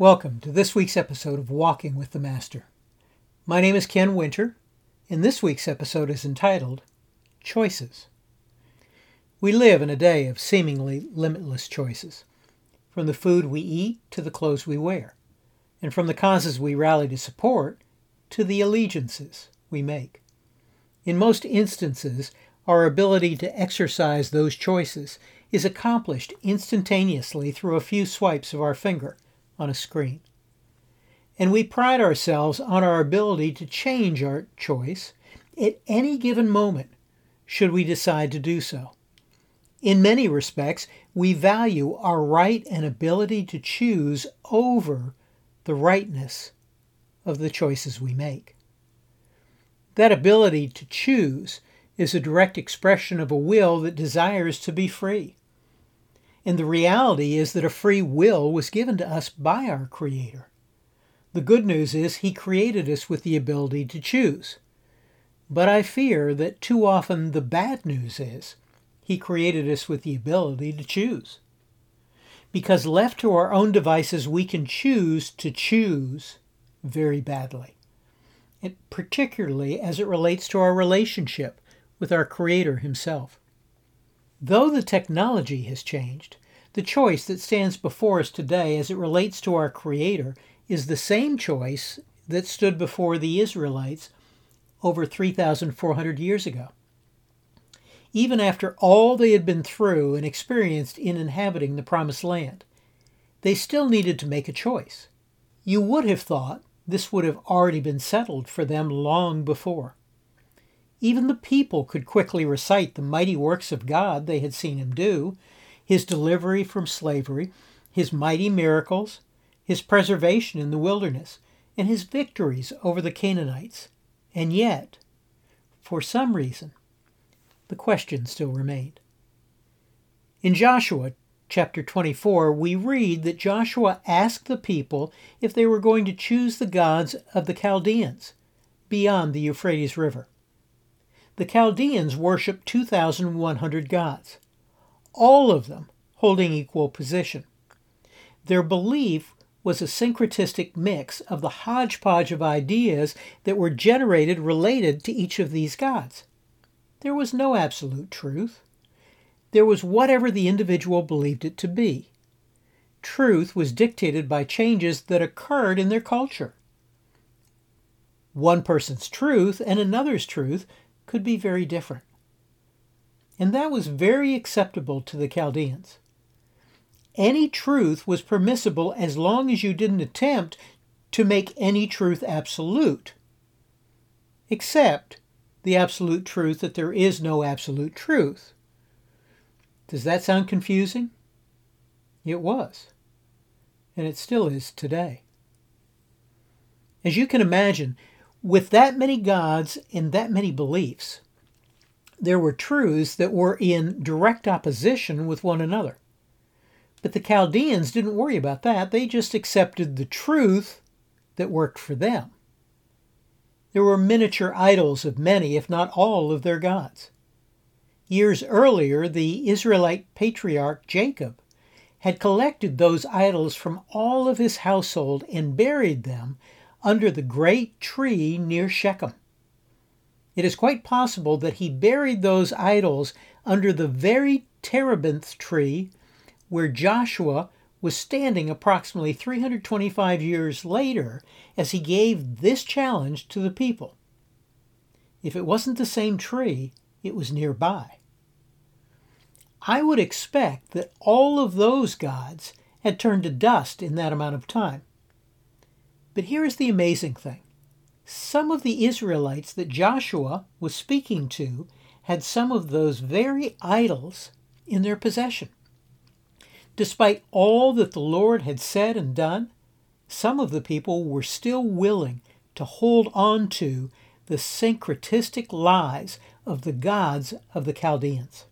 Welcome to this week's episode of Walking with the Master. My name is Ken Winter, and this week's episode is entitled Choices. We live in a day of seemingly limitless choices, from the food we eat to the clothes we wear, and from the causes we rally to support to the allegiances we make. In most instances, our ability to exercise those choices is accomplished instantaneously through a few swipes of our finger on a screen. And we pride ourselves on our ability to change our choice at any given moment, should we decide to do so. In many respects, we value our right and ability to choose over the rightness of the choices we make. That ability to choose is a direct expression of a will that desires to be free. And the reality is that a free will was given to us by our Creator. The good news is He created us with the ability to choose. But I fear that too often the bad news is He created us with the ability to choose. Because left to our own devices, we can choose to choose very badly, and particularly as it relates to our relationship with our Creator Himself. Though the technology has changed, the choice that stands before us today as it relates to our Creator is the same choice that stood before the Israelites over 3,400 years ago. Even after all they had been through and experienced in inhabiting the Promised Land, they still needed to make a choice. You would have thought this would have already been settled for them long before. Even the people could quickly recite the mighty works of God they had seen him do, his delivery from slavery, his mighty miracles, his preservation in the wilderness, and his victories over the Canaanites. And yet, for some reason, the question still remained. In Joshua chapter 24, we read that Joshua asked the people if they were going to choose the gods of the Chaldeans beyond the Euphrates River. The Chaldeans worshiped 2,100 gods, all of them holding equal position. Their belief was a syncretistic mix of the hodgepodge of ideas that were generated related to each of these gods. There was no absolute truth. There was whatever the individual believed it to be. Truth was dictated by changes that occurred in their culture. One person's truth and another's truth could be very different. And that was very acceptable to the Chaldeans. Any truth was permissible as long as you didn't attempt to make any truth absolute, except the absolute truth that there is no absolute truth. Does that sound confusing? It was, and it still is today. As you can imagine, with that many gods and that many beliefs, there were truths that were in direct opposition with one another. But the Chaldeans didn't worry about that. They just accepted the truth that worked for them. There were miniature idols of many, if not all, of their gods. Years earlier, the Israelite patriarch Jacob had collected those idols from all of his household and buried them under the great tree near Shechem. It is quite possible that he buried those idols under the very terebinth tree where Joshua was standing approximately 325 years later as he gave this challenge to the people. If it wasn't the same tree, it was nearby. I would expect that all of those gods had turned to dust in that amount of time. But here is the amazing thing some of the Israelites that Joshua was speaking to had some of those very idols in their possession. Despite all that the Lord had said and done, some of the people were still willing to hold on to the syncretistic lies of the gods of the Chaldeans.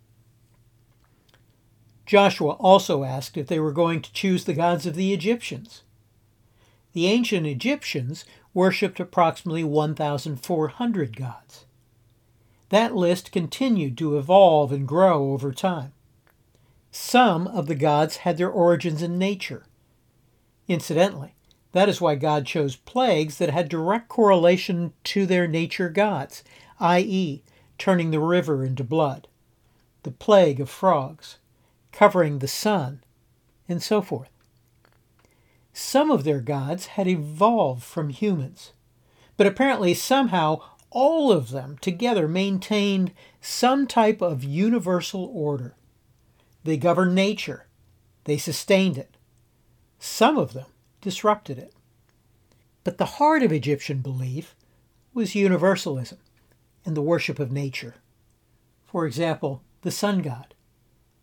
Joshua also asked if they were going to choose the gods of the Egyptians. The ancient Egyptians worshipped approximately 1,400 gods. That list continued to evolve and grow over time. Some of the gods had their origins in nature. Incidentally, That is why God chose plagues that had direct correlation to their nature gods, i.e., turning the river into blood, the plague of frogs, covering the sun, and so forth. Some of their gods had evolved from humans, but apparently somehow all of them together maintained some type of universal order. They governed nature, they sustained it. Some of them disrupted it. But the heart of Egyptian belief was universalism and the worship of nature. For example, the sun god,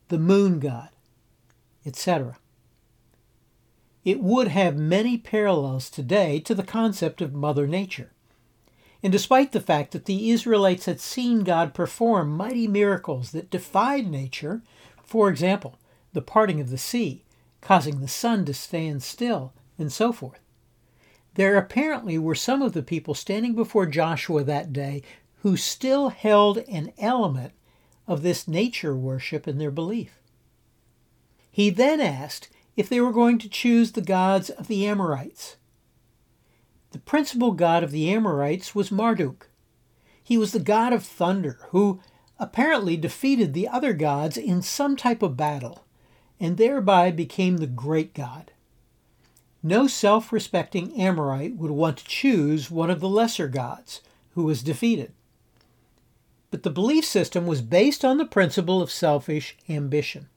the moon god, etc. It would have many parallels today to the concept of Mother Nature. And despite the fact that the Israelites had seen God perform mighty miracles that defied nature, for example, the parting of the sea, causing the sun to stand still, and so forth, there apparently were some of the people standing before Joshua that day who still held an element of this nature worship in their belief. He then asked if they were going to choose the gods of the Amorites. The principal god of the Amorites was Marduk. He was the god of thunder who apparently defeated the other gods in some type of battle and thereby became the great god. No self respecting Amorite would want to choose one of the lesser gods who was defeated. But the belief system was based on the principle of selfish ambition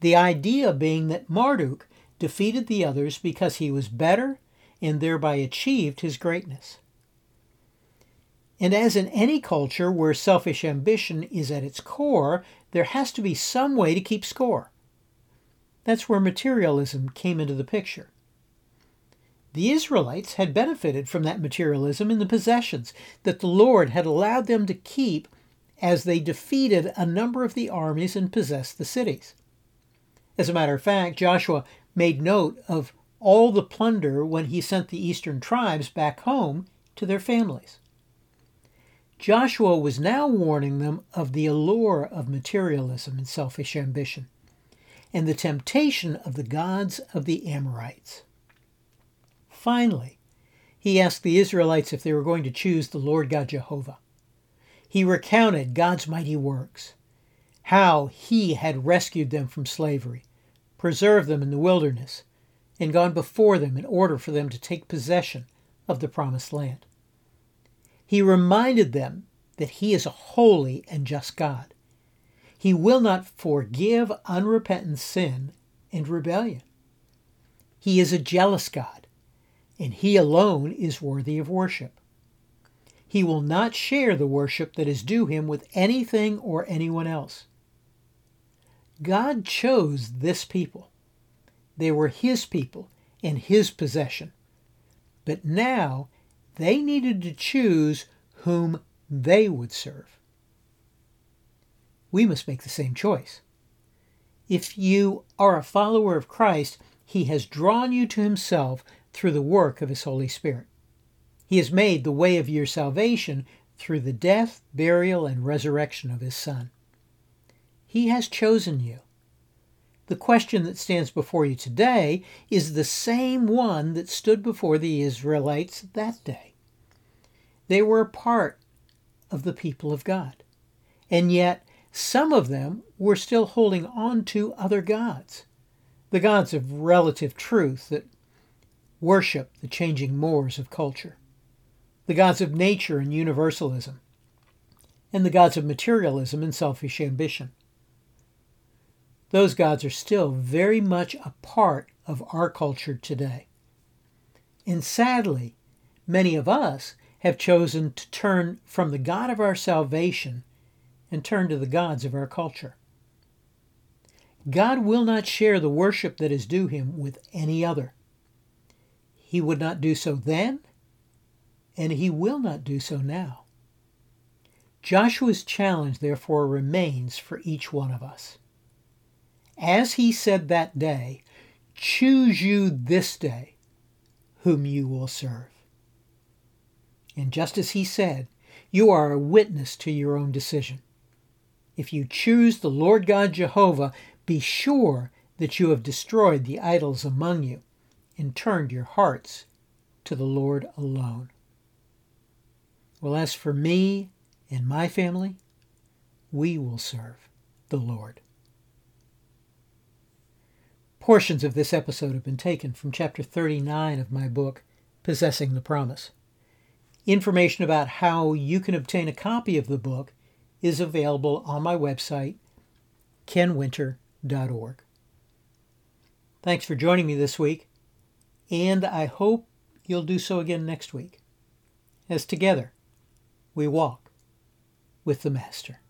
the idea being that Marduk defeated the others because he was better and thereby achieved his greatness. And as in any culture where selfish ambition is at its core, there has to be some way to keep score. That's where materialism came into the picture. The Israelites had benefited from that materialism in the possessions that the Lord had allowed them to keep as they defeated a number of the armies and possessed the cities. As a matter of fact, Joshua made note of all the plunder when he sent the eastern tribes back home to their families. Joshua was now warning them of the allure of materialism and selfish ambition, and the temptation of the gods of the Amorites. Finally, he asked the Israelites if they were going to choose the Lord God Jehovah. He recounted God's mighty works, how he had rescued them from slavery, preserved them in the wilderness, and gone before them in order for them to take possession of the promised land. He reminded them that He is a holy and just God. He will not forgive unrepentant sin and rebellion. He is a jealous God, and He alone is worthy of worship. He will not share the worship that is due Him with anything or anyone else. God chose this people. They were His people and His possession. But now they needed to choose whom they would serve. We must make the same choice. If you are a follower of Christ, He has drawn you to Himself through the work of His Holy Spirit. He has made the way of your salvation through the death, burial, and resurrection of His Son. He has chosen you. The question that stands before you today is the same one that stood before the Israelites that day. They were a part of the people of God, and yet some of them were still holding on to other gods, the gods of relative truth that worship the changing mores of culture, the gods of nature and universalism, and the gods of materialism and selfish ambition those gods are still very much a part of our culture today. And sadly, many of us have chosen to turn from the God of our salvation and turn to the gods of our culture. God will not share the worship that is due him with any other. He would not do so then, and he will not do so now. Joshua's challenge, therefore, remains for each one of us. As he said that day, choose you this day whom you will serve. And just as he said, you are a witness to your own decision. If you choose the Lord God Jehovah, be sure that you have destroyed the idols among you, and turned your hearts to the Lord alone. Well, as for me and my family, we will serve the Lord. Portions of this episode have been taken from chapter 39 of my book, Possessing the Promise. Information about how you can obtain a copy of the book is available on my website, kenwinter.org. Thanks for joining me this week, and I hope you'll do so again next week, as together we walk with the Master.